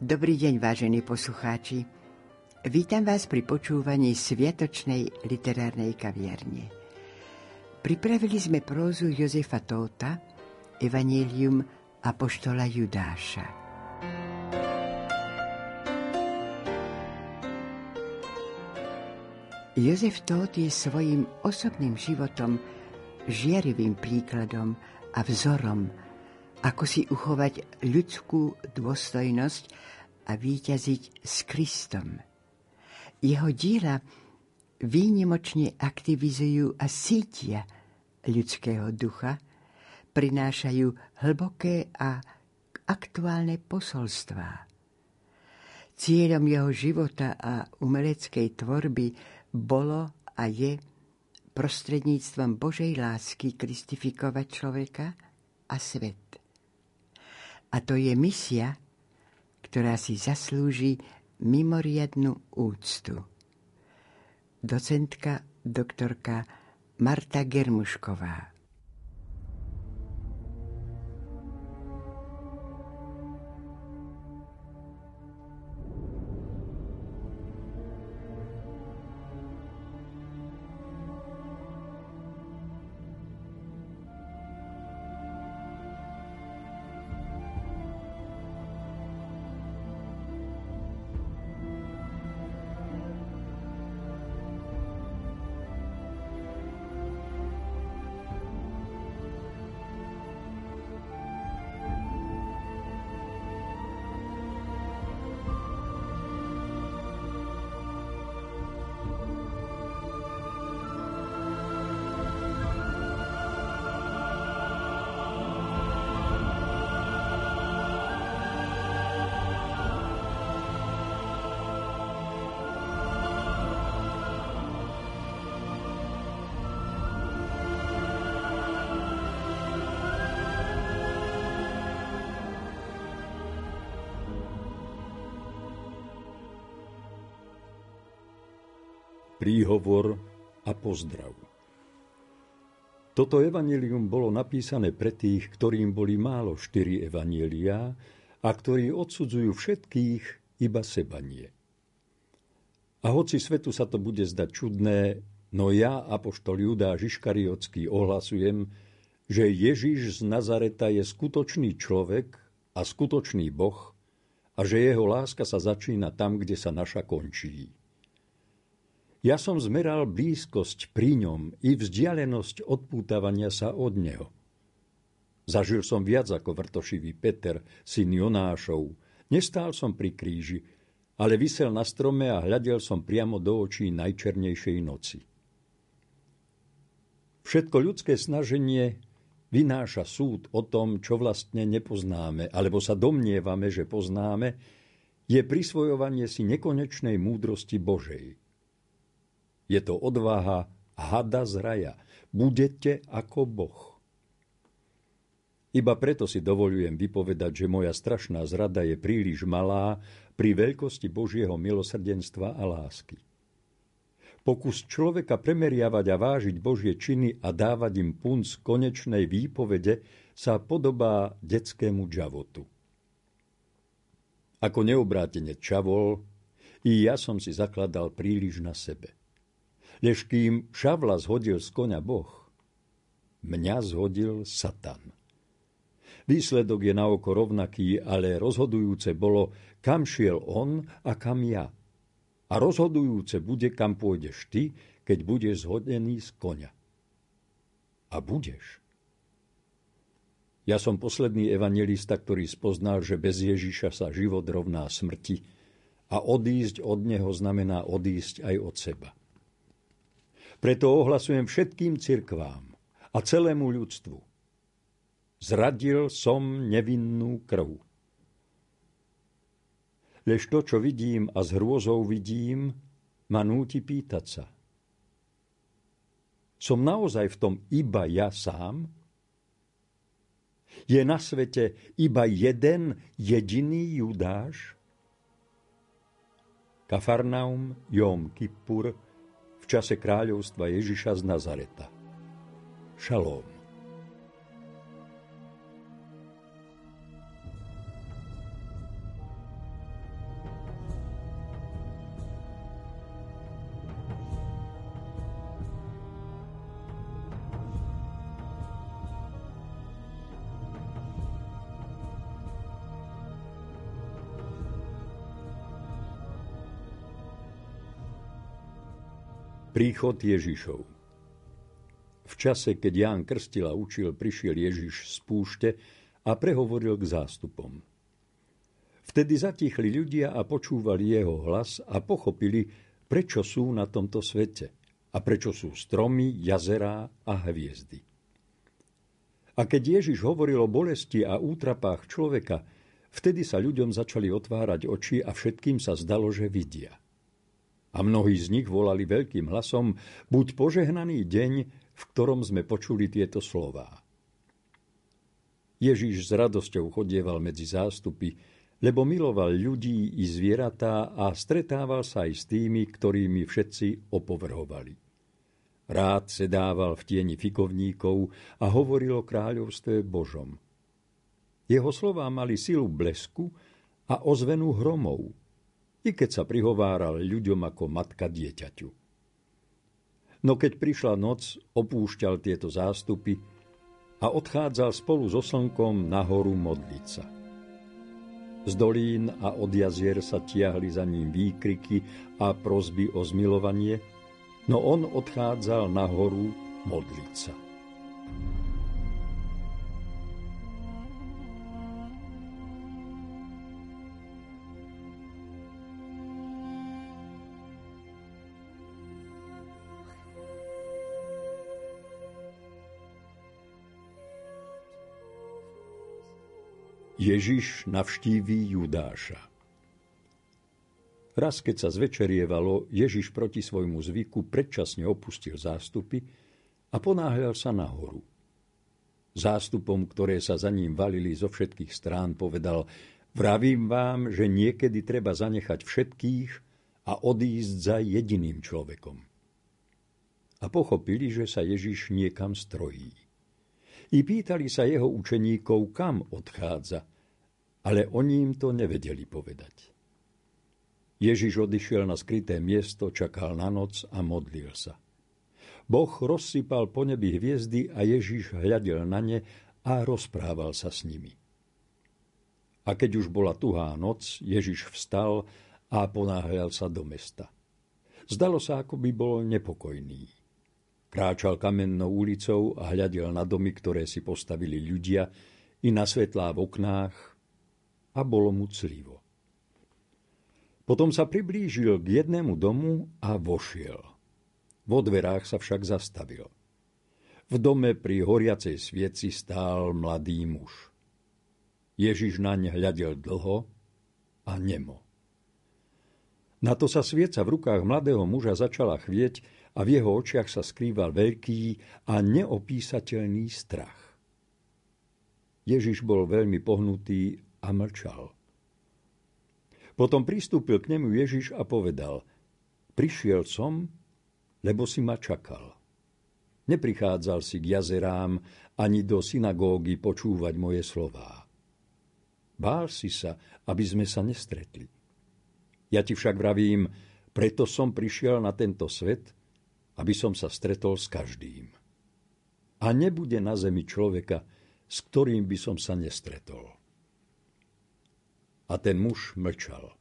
Dobrý deň, vážení poslucháči. Vítam vás pri počúvaní Sviatočnej literárnej kaviarne. Pripravili sme prózu Jozefa Tóta, Evangelium Apoštola Judáša. Jozef Tóth je svojim osobným životom žiarivým príkladom a vzorom ako si uchovať ľudskú dôstojnosť a výťaziť s Kristom. Jeho diela výnimočne aktivizujú a sítia ľudského ducha, prinášajú hlboké a aktuálne posolstvá. Cieľom jeho života a umeleckej tvorby bolo a je prostredníctvom Božej lásky kristifikovať človeka a svet. A to je misia, ktorá si zaslúži mimoriadnu úctu. Docentka doktorka Marta Germušková. Príhovor a pozdrav. Toto evanelium bolo napísané pre tých, ktorým boli málo štyri evanielia a ktorí odsudzujú všetkých iba seba nie. A hoci svetu sa to bude zdať čudné, no ja, apoštol Judá Žiškariotský, ohlasujem, že Ježiš z Nazareta je skutočný človek a skutočný Boh a že jeho láska sa začína tam, kde sa naša končí. Ja som zmeral blízkosť pri ňom i vzdialenosť odpútavania sa od neho. Zažil som viac ako vrtošivý Peter, syn Jonášov. Nestál som pri kríži, ale vysel na strome a hľadel som priamo do očí najčernejšej noci. Všetko ľudské snaženie vynáša súd o tom, čo vlastne nepoznáme, alebo sa domnievame, že poznáme, je prisvojovanie si nekonečnej múdrosti Božej. Je to odvaha hada z raja. Budete ako Boh. Iba preto si dovolujem vypovedať, že moja strašná zrada je príliš malá pri veľkosti Božieho milosrdenstva a lásky. Pokus človeka premeriavať a vážiť Božie činy a dávať im punc konečnej výpovede sa podobá detskému džavotu. Ako neobrátene čavol, i ja som si zakladal príliš na sebe. Lež kým Šavla zhodil z koňa Boh, mňa zhodil Satan. Výsledok je naoko rovnaký, ale rozhodujúce bolo, kam šiel on a kam ja. A rozhodujúce bude, kam pôjdeš ty, keď budeš zhodený z koňa. A budeš. Ja som posledný evangelista, ktorý spoznal, že bez Ježiša sa život rovná smrti a odísť od neho znamená odísť aj od seba. Preto ohlasujem všetkým cirkvám a celému ľudstvu. Zradil som nevinnú krv. Lež to, čo vidím a s hrôzou vidím, ma núti pýtať sa. Som naozaj v tom iba ja sám? Je na svete iba jeden jediný Judáš? Kafarnaum, Jom Kippur, čase kráľovstva Ježiša z Nazareta. Šalóm. Príchod Ježišov V čase, keď Ján Krstila učil, prišiel Ježiš z púšte a prehovoril k zástupom. Vtedy zatichli ľudia a počúvali jeho hlas a pochopili, prečo sú na tomto svete a prečo sú stromy, jazerá a hviezdy. A keď Ježiš hovoril o bolesti a útrapách človeka, vtedy sa ľuďom začali otvárať oči a všetkým sa zdalo, že vidia. A mnohí z nich volali veľkým hlasom, buď požehnaný deň, v ktorom sme počuli tieto slová. Ježíš s radosťou chodieval medzi zástupy, lebo miloval ľudí i zvieratá a stretával sa aj s tými, ktorými všetci opovrhovali. Rád sedával v tieni fikovníkov a hovoril o kráľovstve Božom. Jeho slová mali silu blesku a ozvenu hromov – i keď sa prihováral ľuďom ako matka dieťaťu. No keď prišla noc, opúšťal tieto zástupy a odchádzal spolu so slnkom nahoru modliť sa. Z dolín a od jazier sa tiahli za ním výkriky a prozby o zmilovanie, no on odchádzal nahoru modliť sa. Ježiš navštíví Judáša. Raz, keď sa zvečerievalo, Ježiš proti svojmu zvyku predčasne opustil zástupy a ponáhľal sa nahoru. Zástupom, ktoré sa za ním valili zo všetkých strán, povedal Vravím vám, že niekedy treba zanechať všetkých a odísť za jediným človekom. A pochopili, že sa Ježiš niekam strojí. I pýtali sa jeho učeníkov, kam odchádza, ale oni im to nevedeli povedať. Ježiš odišiel na skryté miesto, čakal na noc a modlil sa. Boh rozsypal po nebi hviezdy a Ježiš hľadel na ne a rozprával sa s nimi. A keď už bola tuhá noc, Ježiš vstal a ponáhľal sa do mesta. Zdalo sa, ako by bol nepokojný. Kráčal kamennou ulicou a hľadel na domy, ktoré si postavili ľudia, i na svetlá v oknách a bolo mu clivo. Potom sa priblížil k jednému domu a vošiel. Vo dverách sa však zastavil. V dome pri horiacej svieci stál mladý muž. Ježiš naň hľadel dlho a nemo. Na to sa svieca v rukách mladého muža začala chvieť a v jeho očiach sa skrýval veľký a neopísateľný strach. Ježiš bol veľmi pohnutý a mlčal. Potom pristúpil k nemu Ježiš a povedal, prišiel som, lebo si ma čakal. Neprichádzal si k jazerám ani do synagógy počúvať moje slová. Bál si sa, aby sme sa nestretli. Ja ti však vravím, preto som prišiel na tento svet, aby som sa stretol s každým. A nebude na zemi človeka, s ktorým by som sa nestretol. A ten muž mlčal.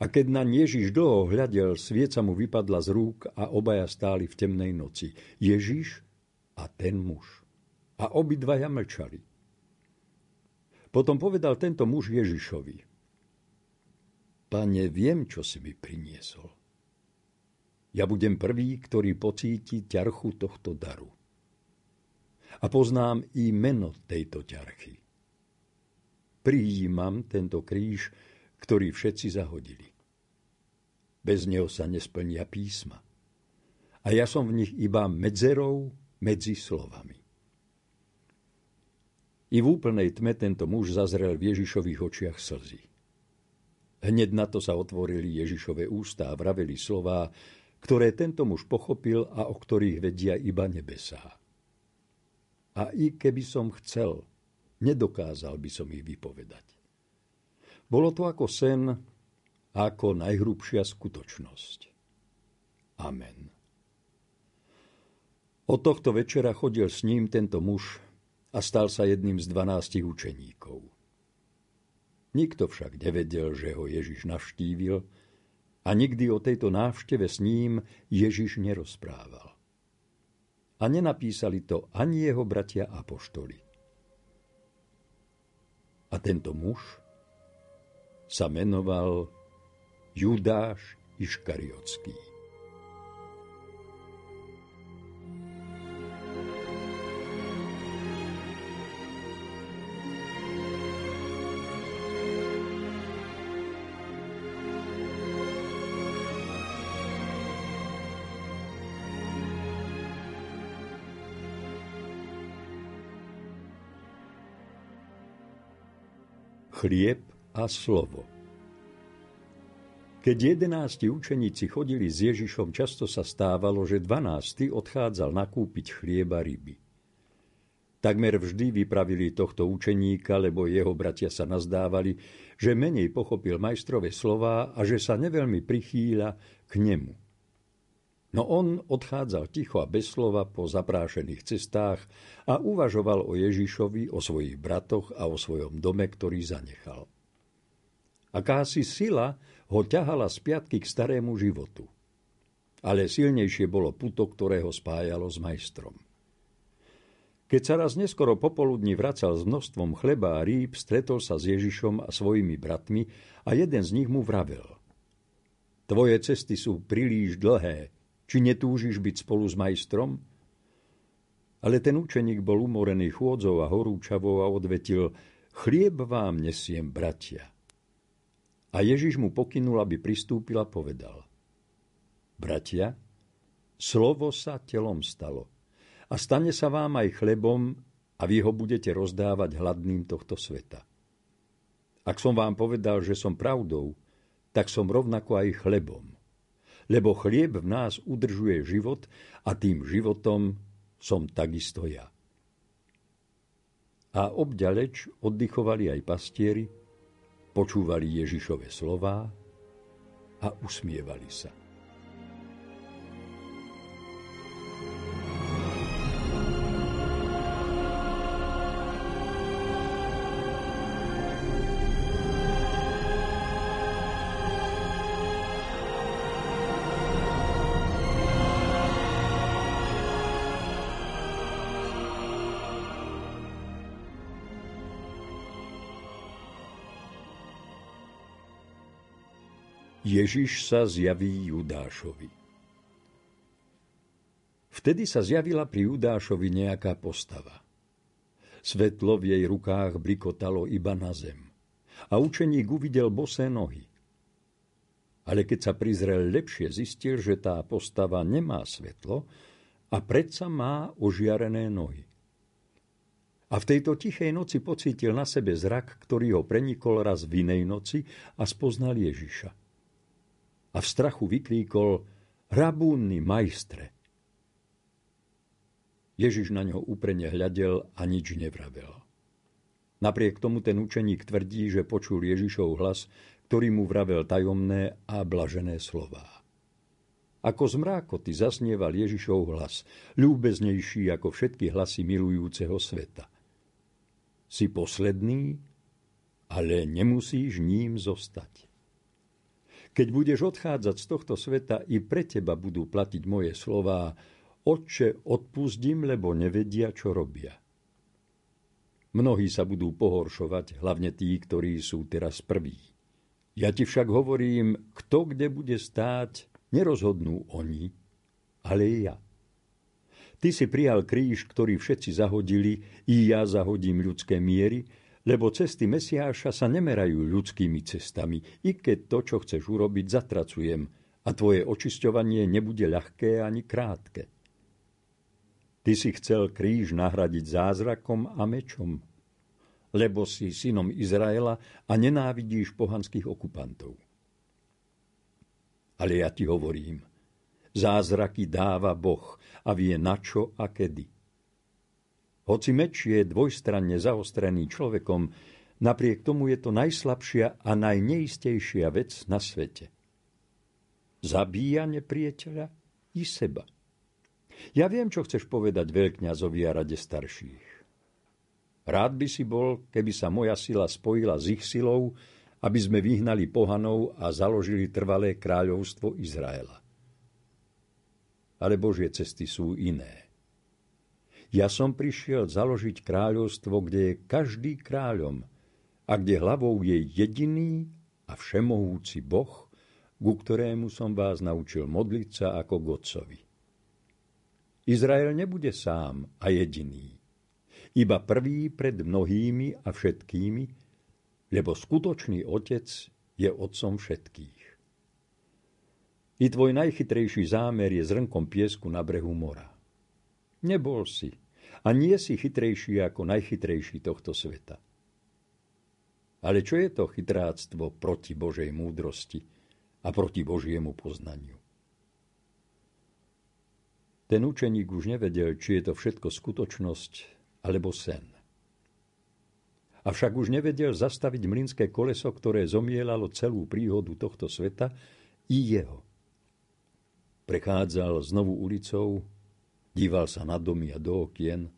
A keď na Ježiš dlho hľadel, svieca mu vypadla z rúk a obaja stáli v temnej noci. Ježiš a ten muž. A obidvaja mlčali. Potom povedal tento muž Ježišovi. Pane, viem, čo si mi priniesol. Ja budem prvý, ktorý pocíti ťarchu tohto daru. A poznám i meno tejto ťarchy. Prijímam tento kríž, ktorý všetci zahodili. Bez neho sa nesplnia písma. A ja som v nich iba medzerou medzi slovami. I v úplnej tme tento muž zazrel v Ježišových očiach slzy. Hneď na to sa otvorili Ježišove ústa a vraveli slová, ktoré tento muž pochopil a o ktorých vedia iba nebesá. A i keby som chcel, nedokázal by som ich vypovedať. Bolo to ako sen, ako najhrubšia skutočnosť. Amen. Od tohto večera chodil s ním tento muž a stal sa jedným z dvanástich učeníkov. Nikto však nevedel, že ho Ježiš navštívil, A nikdy o tejto návšteve s ním Ježiš nerozprával. A nenapísali to ani jeho bratia apoštoli. A tento muž sa menoval Judáš Iškariotský. Chlieb a slovo. Keď jedenácti učeníci chodili s Ježišom, často sa stávalo, že dvanácty odchádzal nakúpiť chlieb a ryby. Takmer vždy vypravili tohto učeníka, lebo jeho bratia sa nazdávali, že menej pochopil majstrové slová a že sa neveľmi prichýľa k nemu. No on odchádzal ticho a bez slova po zaprášených cestách a uvažoval o Ježišovi, o svojich bratoch a o svojom dome, ktorý zanechal. Akási sila ho ťahala z piatky k starému životu. Ale silnejšie bolo puto, ktoré ho spájalo s majstrom. Keď sa raz neskoro popoludní vracal s množstvom chleba a rýb, stretol sa s Ježišom a svojimi bratmi a jeden z nich mu vravel. Tvoje cesty sú príliš dlhé, či netúžiš byť spolu s majstrom? Ale ten učeník bol umorený chôdzou a horúčavou a odvetil, chlieb vám nesiem, bratia. A Ježiš mu pokynul, aby pristúpil a povedal, bratia, slovo sa telom stalo a stane sa vám aj chlebom a vy ho budete rozdávať hladným tohto sveta. Ak som vám povedal, že som pravdou, tak som rovnako aj chlebom lebo chlieb v nás udržuje život a tým životom som takisto ja. A obďaleč oddychovali aj pastieri, počúvali Ježišove slová a usmievali sa. Ježiš sa zjaví Judášovi. Vtedy sa zjavila pri Judášovi nejaká postava. Svetlo v jej rukách blikotalo iba na zem. A učeník uvidel bosé nohy. Ale keď sa prizrel lepšie, zistil, že tá postava nemá svetlo a predsa má ožiarené nohy. A v tejto tichej noci pocítil na sebe zrak, ktorý ho prenikol raz v inej noci a spoznal Ježiša a v strachu vyklíkol Rabúnny majstre. Ježiš na ňo úprene hľadel a nič nevravel. Napriek tomu ten učeník tvrdí, že počul Ježišov hlas, ktorý mu vravel tajomné a blažené slová. Ako z mrákoty zasnieval Ježišov hlas, ľúbeznejší ako všetky hlasy milujúceho sveta. Si posledný, ale nemusíš ním zostať. Keď budeš odchádzať z tohto sveta, i pre teba budú platiť moje slová. Otče, odpustím, lebo nevedia, čo robia. Mnohí sa budú pohoršovať, hlavne tí, ktorí sú teraz prví. Ja ti však hovorím, kto kde bude stáť, nerozhodnú oni, ale ja. Ty si prijal kríž, ktorý všetci zahodili, i ja zahodím ľudské miery, lebo cesty Mesiáša sa nemerajú ľudskými cestami, i keď to, čo chceš urobiť, zatracujem a tvoje očisťovanie nebude ľahké ani krátke. Ty si chcel kríž nahradiť zázrakom a mečom, lebo si synom Izraela a nenávidíš pohanských okupantov. Ale ja ti hovorím, zázraky dáva Boh a vie na čo a kedy. Hoci meč je dvojstranne zaostrený človekom, napriek tomu je to najslabšia a najneistejšia vec na svete. Zabíja nepriateľa i seba. Ja viem, čo chceš povedať veľkňazovi a rade starších. Rád by si bol, keby sa moja sila spojila s ich silou aby sme vyhnali pohanov a založili trvalé kráľovstvo Izraela. Ale Božie cesty sú iné. Ja som prišiel založiť kráľovstvo, kde je každý kráľom a kde hlavou je jediný a všemohúci Boh, ku ktorému som vás naučil modliť sa ako Godcovi. Izrael nebude sám a jediný, iba prvý pred mnohými a všetkými, lebo skutočný otec je otcom všetkých. I tvoj najchytrejší zámer je zrnkom piesku na brehu mora. Nebol si a nie si chytrejší ako najchytrejší tohto sveta. Ale čo je to chytráctvo proti Božej múdrosti a proti Božiemu poznaniu? Ten učeník už nevedel, či je to všetko skutočnosť alebo sen. Avšak už nevedel zastaviť mlynské koleso, ktoré zomielalo celú príhodu tohto sveta i jeho. Prechádzal znovu ulicou, díval sa na domy a do okien,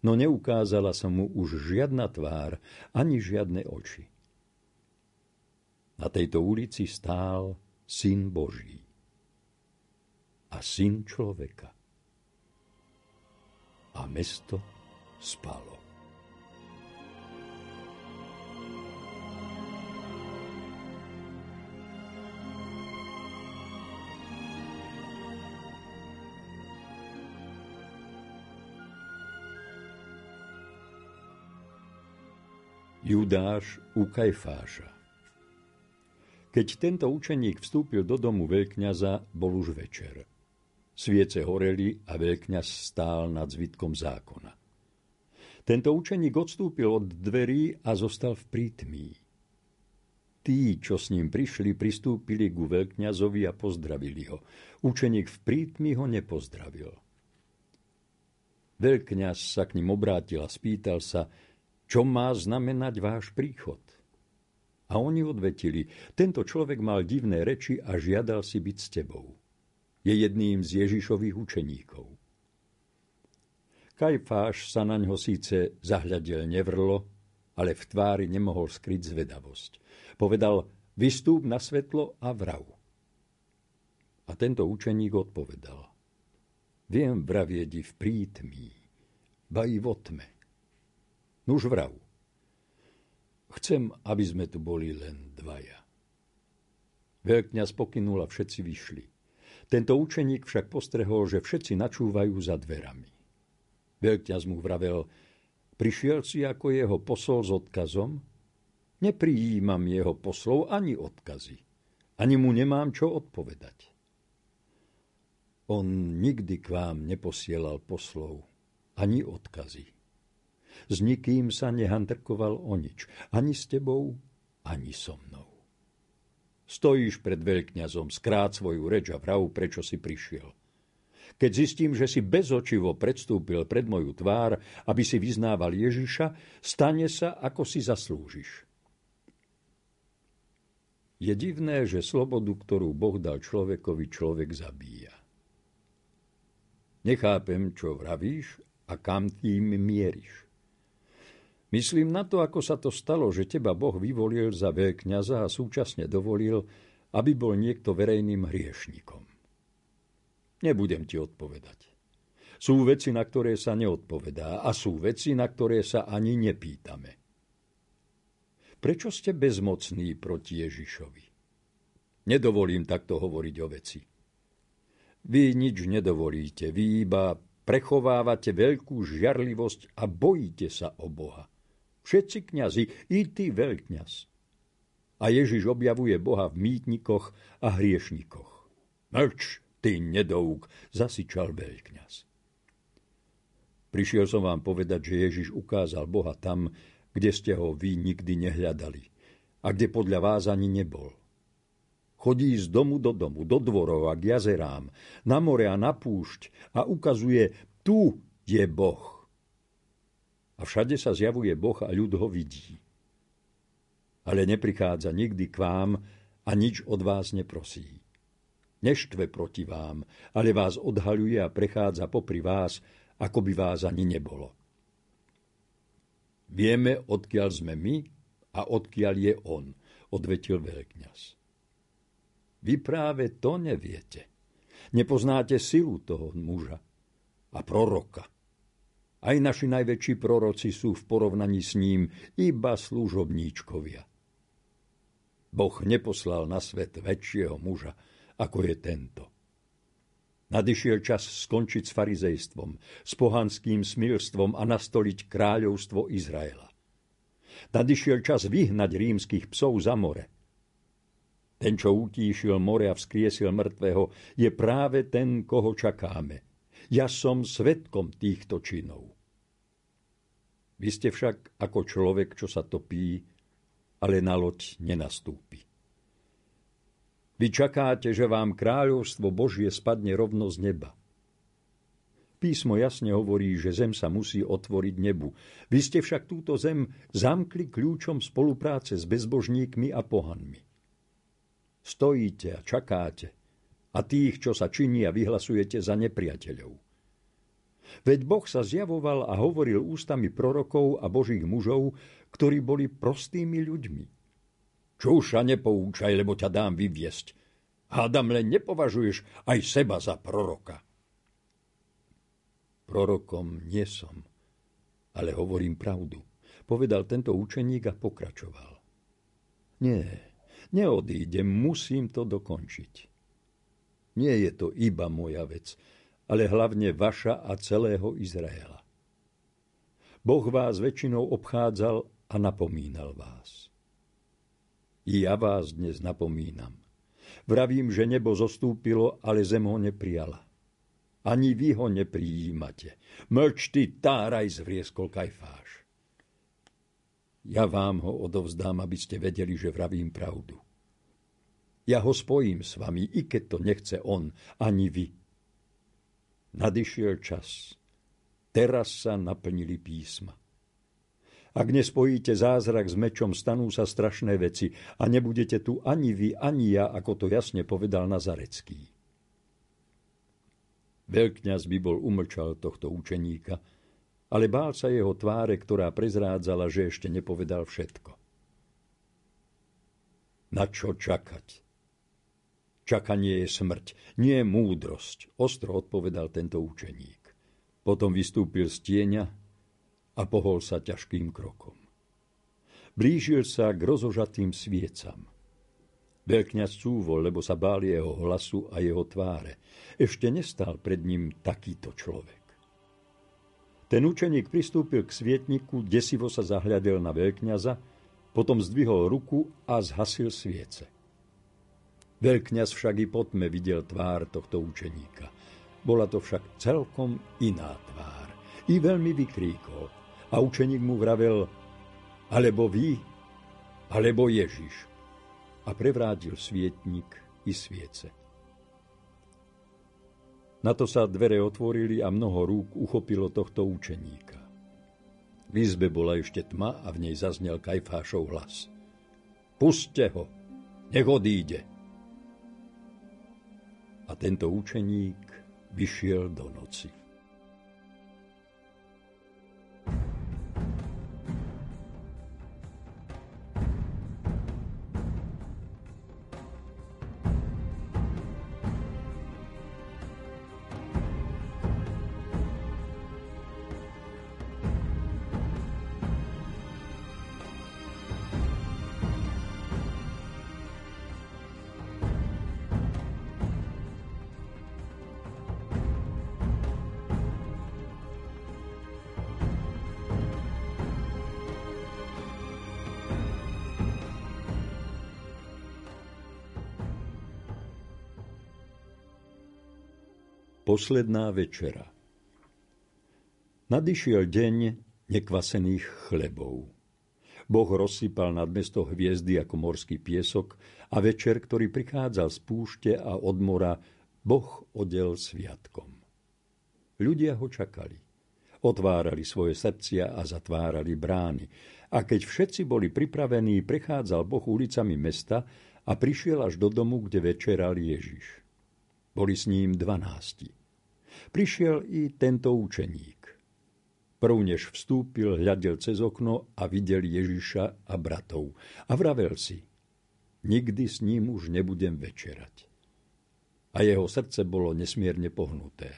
no neukázala sa mu už žiadna tvár, ani žiadne oči. Na tejto ulici stál Syn Boží a syn človeka. A mesto spalo. Judáš u Kajfáša Keď tento učeník vstúpil do domu veľkňaza, bol už večer. Sviece horeli a veľkňaz stál nad zvitkom zákona. Tento učeník odstúpil od dverí a zostal v prítmí. Tí, čo s ním prišli, pristúpili ku veľkňazovi a pozdravili ho. Učeník v prítmi ho nepozdravil. Veľkňaz sa k ním obrátil a spýtal sa, čo má znamenať váš príchod. A oni odvetili, tento človek mal divné reči a žiadal si byť s tebou je jedným z Ježišových učeníkov. Kajfáš sa na ňo síce zahľadil nevrlo, ale v tvári nemohol skryť zvedavosť. Povedal, vystúp na svetlo a vrav. A tento učeník odpovedal, viem vravieť v prítmí, ba i v otme. Nuž vrav. Chcem, aby sme tu boli len dvaja. Veľkňaz pokynul a všetci vyšli. Tento učeník však postrehol, že všetci načúvajú za dverami. Veľkňaz mu vravel, prišiel si ako jeho posol s odkazom? Neprijímam jeho poslov ani odkazy. Ani mu nemám čo odpovedať. On nikdy k vám neposielal poslov, ani odkazy. S nikým sa nehandrkoval o nič, ani s tebou, ani so mnou. Stojíš pred veľkňazom, skrát svoju reč a vrahu, prečo si prišiel. Keď zistím, že si bezočivo predstúpil pred moju tvár, aby si vyznával Ježiša, stane sa, ako si zaslúžiš. Je divné, že slobodu, ktorú Boh dal človekovi, človek zabíja. Nechápem, čo vravíš a kam tým mieriš. Myslím na to, ako sa to stalo, že teba Boh vyvolil za veľkňaza a súčasne dovolil, aby bol niekto verejným hriešnikom. Nebudem ti odpovedať. Sú veci, na ktoré sa neodpovedá a sú veci, na ktoré sa ani nepýtame. Prečo ste bezmocní proti Ježišovi? Nedovolím takto hovoriť o veci. Vy nič nedovolíte, vy iba prechovávate veľkú žiarlivosť a bojíte sa o Boha. Všetci kňazi, i ty veľkňaz. A Ježiš objavuje Boha v mýtnikoch a hriešnikoch. Mlč, ty nedouk, zasičal veľkňaz. Prišiel som vám povedať, že Ježiš ukázal Boha tam, kde ste ho vy nikdy nehľadali a kde podľa vás ani nebol. Chodí z domu do domu, do dvorov a k jazerám, na more a na púšť a ukazuje, tu je Boh. A všade sa zjavuje Boh a ľud ho vidí. Ale neprichádza nikdy k vám a nič od vás neprosí. Neštve proti vám, ale vás odhaľuje a prechádza popri vás, ako by vás ani nebolo. Vieme, odkiaľ sme my a odkiaľ je on. odvetil veľkňaz. Vy práve to neviete. Nepoznáte silu toho muža a proroka. Aj naši najväčší proroci sú v porovnaní s ním iba služobníčkovia. Boh neposlal na svet väčšieho muža, ako je tento. Nadišiel čas skončiť s farizejstvom, s pohanským smilstvom a nastoliť kráľovstvo Izraela. Nadišiel čas vyhnať rímskych psov za more. Ten, čo utíšil more a vzkriesil mŕtvého, je práve ten, koho čakáme. Ja som svetkom týchto činov. Vy ste však ako človek, čo sa topí, ale na loď nenastúpi. Vy čakáte, že vám kráľovstvo Božie spadne rovno z neba. Písmo jasne hovorí, že zem sa musí otvoriť nebu. Vy ste však túto zem zamkli kľúčom spolupráce s bezbožníkmi a pohanmi. Stojíte a čakáte a tých, čo sa činia, vyhlasujete za nepriateľov. Veď Boh sa zjavoval a hovoril ústami prorokov a božích mužov, ktorí boli prostými ľuďmi. Čúša nepoučaj, lebo ťa dám vyviesť. Hádam len nepovažuješ aj seba za proroka. Prorokom nie som, ale hovorím pravdu, povedal tento učeník a pokračoval. Nie, neodídem, musím to dokončiť. Nie je to iba moja vec, ale hlavne vaša a celého Izraela. Boh vás väčšinou obchádzal a napomínal vás. I ja vás dnes napomínam. Vravím, že nebo zostúpilo, ale zem ho neprijala. Ani vy ho neprijímate. Mlč ty, táraj, zvrieskol Kajfáš. Ja vám ho odovzdám, aby ste vedeli, že vravím pravdu. Ja ho spojím s vami, i keď to nechce on, ani vy. Nadišiel čas. Teraz sa naplnili písma. Ak nespojíte zázrak s mečom, stanú sa strašné veci a nebudete tu ani vy, ani ja, ako to jasne povedal Nazarecký. Veľkňaz by bol umlčal tohto učeníka, ale bál sa jeho tváre, ktorá prezrádzala, že ešte nepovedal všetko. Na čo čakať? Čakanie je smrť, nie je múdrosť, ostro odpovedal tento učeník. Potom vystúpil z tieňa a pohol sa ťažkým krokom. Blížil sa k rozožatým sviecam. Veľkňaz cúvol, lebo sa bál jeho hlasu a jeho tváre. Ešte nestal pred ním takýto človek. Ten učeník pristúpil k svietniku, desivo sa zahľadel na veľkňaza, potom zdvihol ruku a zhasil sviece. Veľkňaz však i potme videl tvár tohto učeníka. Bola to však celkom iná tvár. I veľmi vykríkol – a učeník mu vravel, alebo vy, alebo Ježiš. A prevrátil svietnik i sviece. Na to sa dvere otvorili a mnoho rúk uchopilo tohto učeníka. V izbe bola ešte tma a v nej zaznel Kajfášov hlas. Puste ho, nech odíde. A tento učeník vyšiel do noci. Posledná večera Nadišiel deň nekvasených chlebov. Boh rozsypal nad mesto hviezdy ako morský piesok a večer, ktorý prichádzal z púšte a od mora, Boh odel sviatkom. Ľudia ho čakali. Otvárali svoje srdcia a zatvárali brány. A keď všetci boli pripravení, prechádzal Boh ulicami mesta a prišiel až do domu, kde večeral Ježiš. Boli s ním dvanásti. Prišiel i tento učeník. Prv než vstúpil, hľadel cez okno a videl Ježiša a bratov. A vravel si, nikdy s ním už nebudem večerať. A jeho srdce bolo nesmierne pohnuté.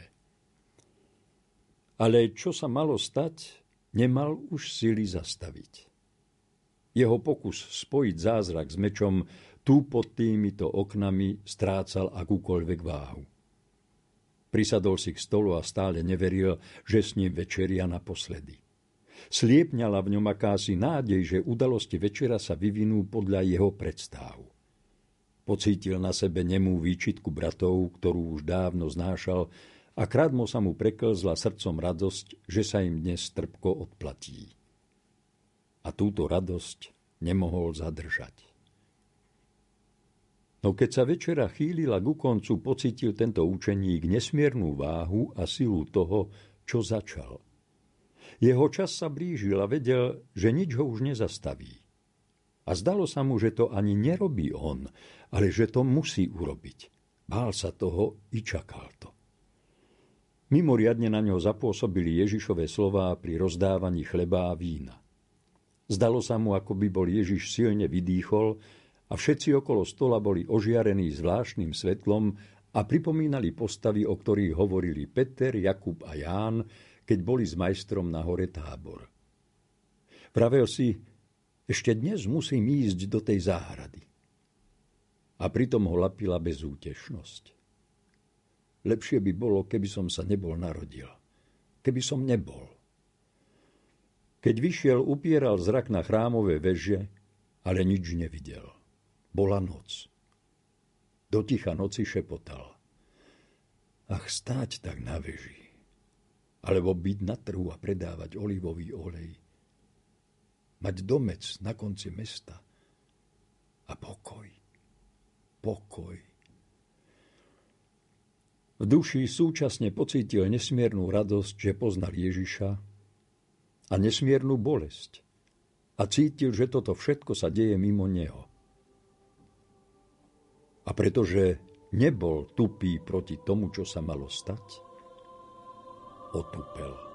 Ale čo sa malo stať, nemal už sily zastaviť. Jeho pokus spojiť zázrak s mečom tu pod týmito oknami strácal akúkoľvek váhu. Prisadol si k stolu a stále neveril, že s ním večeria naposledy. Sliepňala v ňom akási nádej, že udalosti večera sa vyvinú podľa jeho predstáv. Pocítil na sebe nemú výčitku bratov, ktorú už dávno znášal a krátmo sa mu preklzla srdcom radosť, že sa im dnes trpko odplatí. A túto radosť nemohol zadržať. No keď sa večera chýlila ku koncu, pocítil tento učeník nesmiernu váhu a silu toho, čo začal. Jeho čas sa blížil a vedel, že nič ho už nezastaví. A zdalo sa mu, že to ani nerobí on, ale že to musí urobiť. Bál sa toho i čakal to. Mimoriadne na ňo zapôsobili Ježišové slová pri rozdávaní chleba a vína. Zdalo sa mu, ako by bol Ježiš silne vydýchol a všetci okolo stola boli ožiarení zvláštnym svetlom a pripomínali postavy, o ktorých hovorili Peter, Jakub a Ján, keď boli s majstrom na hore tábor. Pravel si, ešte dnes musím ísť do tej záhrady a pritom ho lapila bezútešnosť. Lepšie by bolo, keby som sa nebol narodil. Keby som nebol. Keď vyšiel, upieral zrak na chrámové veže, ale nič nevidel. Bola noc. Do ticha noci šepotal. Ach, stáť tak na veži. Alebo byť na trhu a predávať olivový olej. Mať domec na konci mesta. A pokoj pokoj. V duši súčasne pocítil nesmiernu radosť, že poznal Ježiša a nesmiernu bolesť a cítil, že toto všetko sa deje mimo neho. A pretože nebol tupý proti tomu, čo sa malo stať, otupel.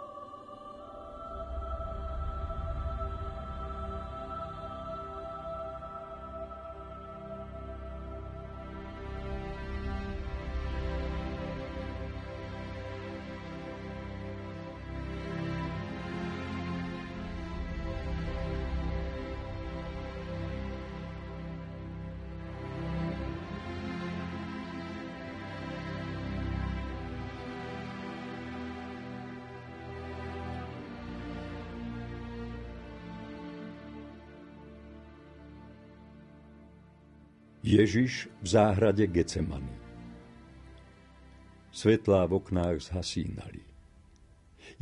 Ježiš v záhrade Gecemany. Svetlá v oknách zhasínali.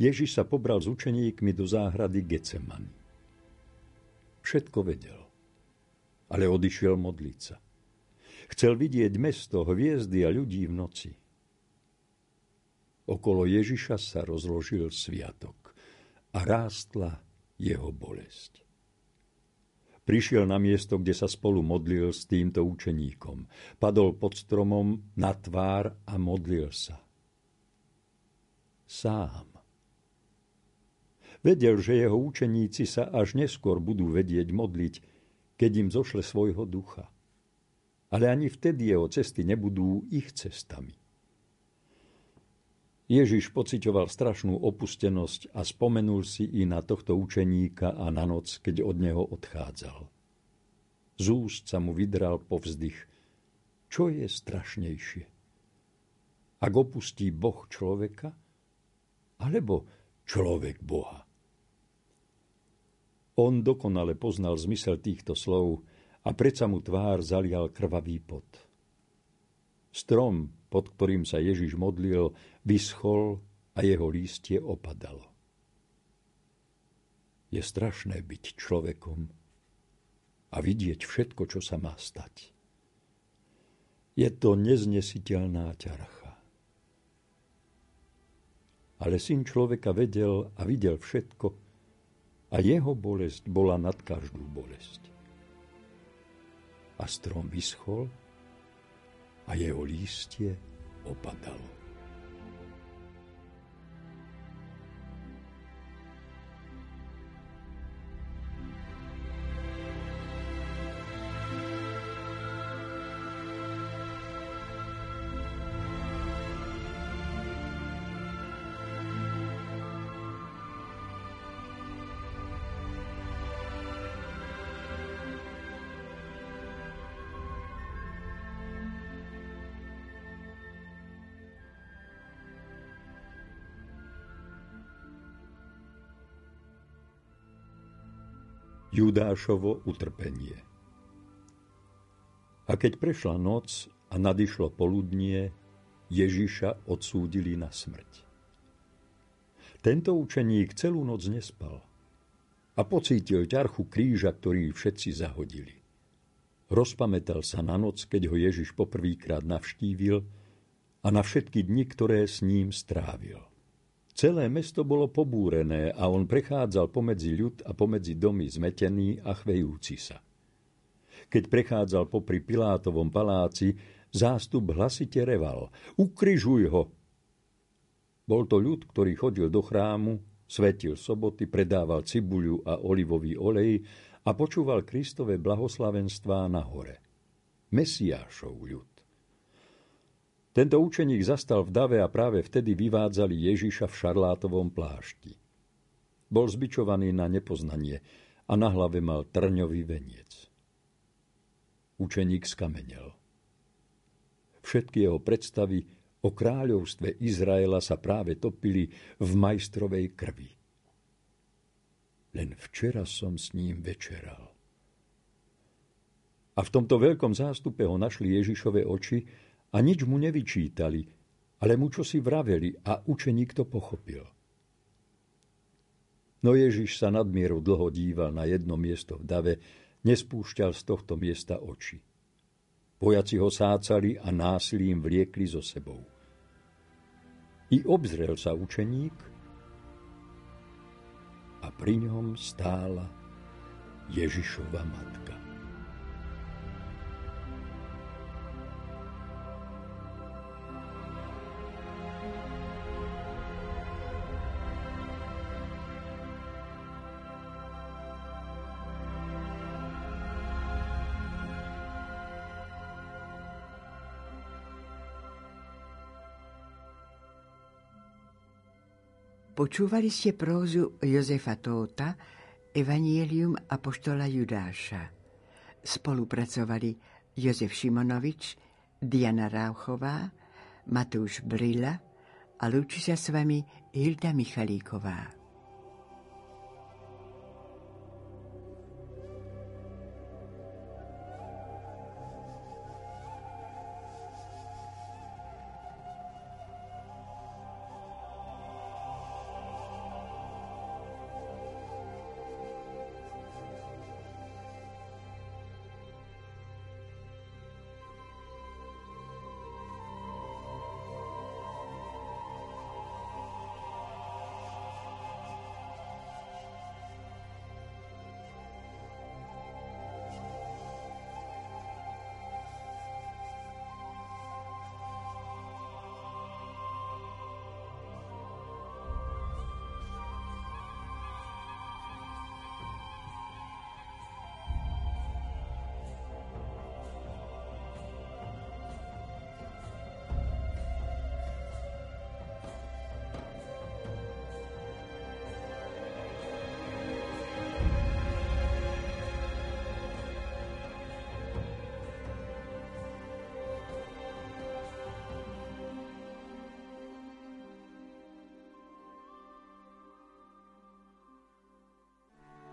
Ježiš sa pobral s učeníkmi do záhrady Gecemany. Všetko vedel, ale odišiel modliť sa. Chcel vidieť mesto, hviezdy a ľudí v noci. Okolo Ježiša sa rozložil sviatok a rástla jeho bolesť. Prišiel na miesto, kde sa spolu modlil s týmto učeníkom. Padol pod stromom na tvár a modlil sa. Sám. Vedel, že jeho učeníci sa až neskôr budú vedieť modliť, keď im zošle svojho ducha. Ale ani vtedy jeho cesty nebudú ich cestami. Ježiš pocitoval strašnú opustenosť a spomenul si i na tohto učeníka a na noc, keď od neho odchádzal. Z úst sa mu vydral povzdych. Čo je strašnejšie? Ak opustí Boh človeka, alebo človek Boha? On dokonale poznal zmysel týchto slov a predsa mu tvár zalial krvavý pot. Strom, pod ktorým sa Ježiš modlil, vyschol a jeho lístie opadalo. Je strašné byť človekom, a vidieť všetko, čo sa má stať. Je to neznesiteľná ťarcha. Ale syn človeka vedel a videl všetko a jeho bolesť bola nad každú bolesť. A strom vyschol a jeho lístie opadalo. Judášovo utrpenie A keď prešla noc a nadišlo poludnie, Ježiša odsúdili na smrť. Tento učeník celú noc nespal a pocítil ťarchu kríža, ktorý všetci zahodili. Rozpamätal sa na noc, keď ho Ježiš poprvýkrát navštívil a na všetky dni, ktoré s ním strávil. Celé mesto bolo pobúrené a on prechádzal pomedzi ľud a pomedzi domy zmetený a chvejúci sa. Keď prechádzal popri Pilátovom paláci, zástup hlasite reval. Ukryžuj ho! Bol to ľud, ktorý chodil do chrámu, svetil soboty, predával cibuľu a olivový olej a počúval Kristove blahoslavenstvá na hore. Mesiášov ľud. Tento učeník zastal v dave a práve vtedy vyvádzali Ježiša v šarlátovom plášti. Bol zbičovaný na nepoznanie a na hlave mal trňový veniec. Učeník skamenel. Všetky jeho predstavy o kráľovstve Izraela sa práve topili v majstrovej krvi. Len včera som s ním večeral. A v tomto veľkom zástupe ho našli Ježišove oči, a nič mu nevyčítali, ale mu čo si vraveli a učeník to pochopil. No Ježiš sa nadmieru dlho díval na jedno miesto v dave, nespúšťal z tohto miesta oči. Vojaci ho sácali a násilím vliekli so sebou. I obzrel sa učeník a pri ňom stála Ježišova matka. Počúvali ste prózu Jozefa Tóta, Evangelium Apoštola Judáša. Spolupracovali Jozef Šimonovič, Diana Rauchová, Matúš Brila a lúči sa s vami Hilda Michalíková.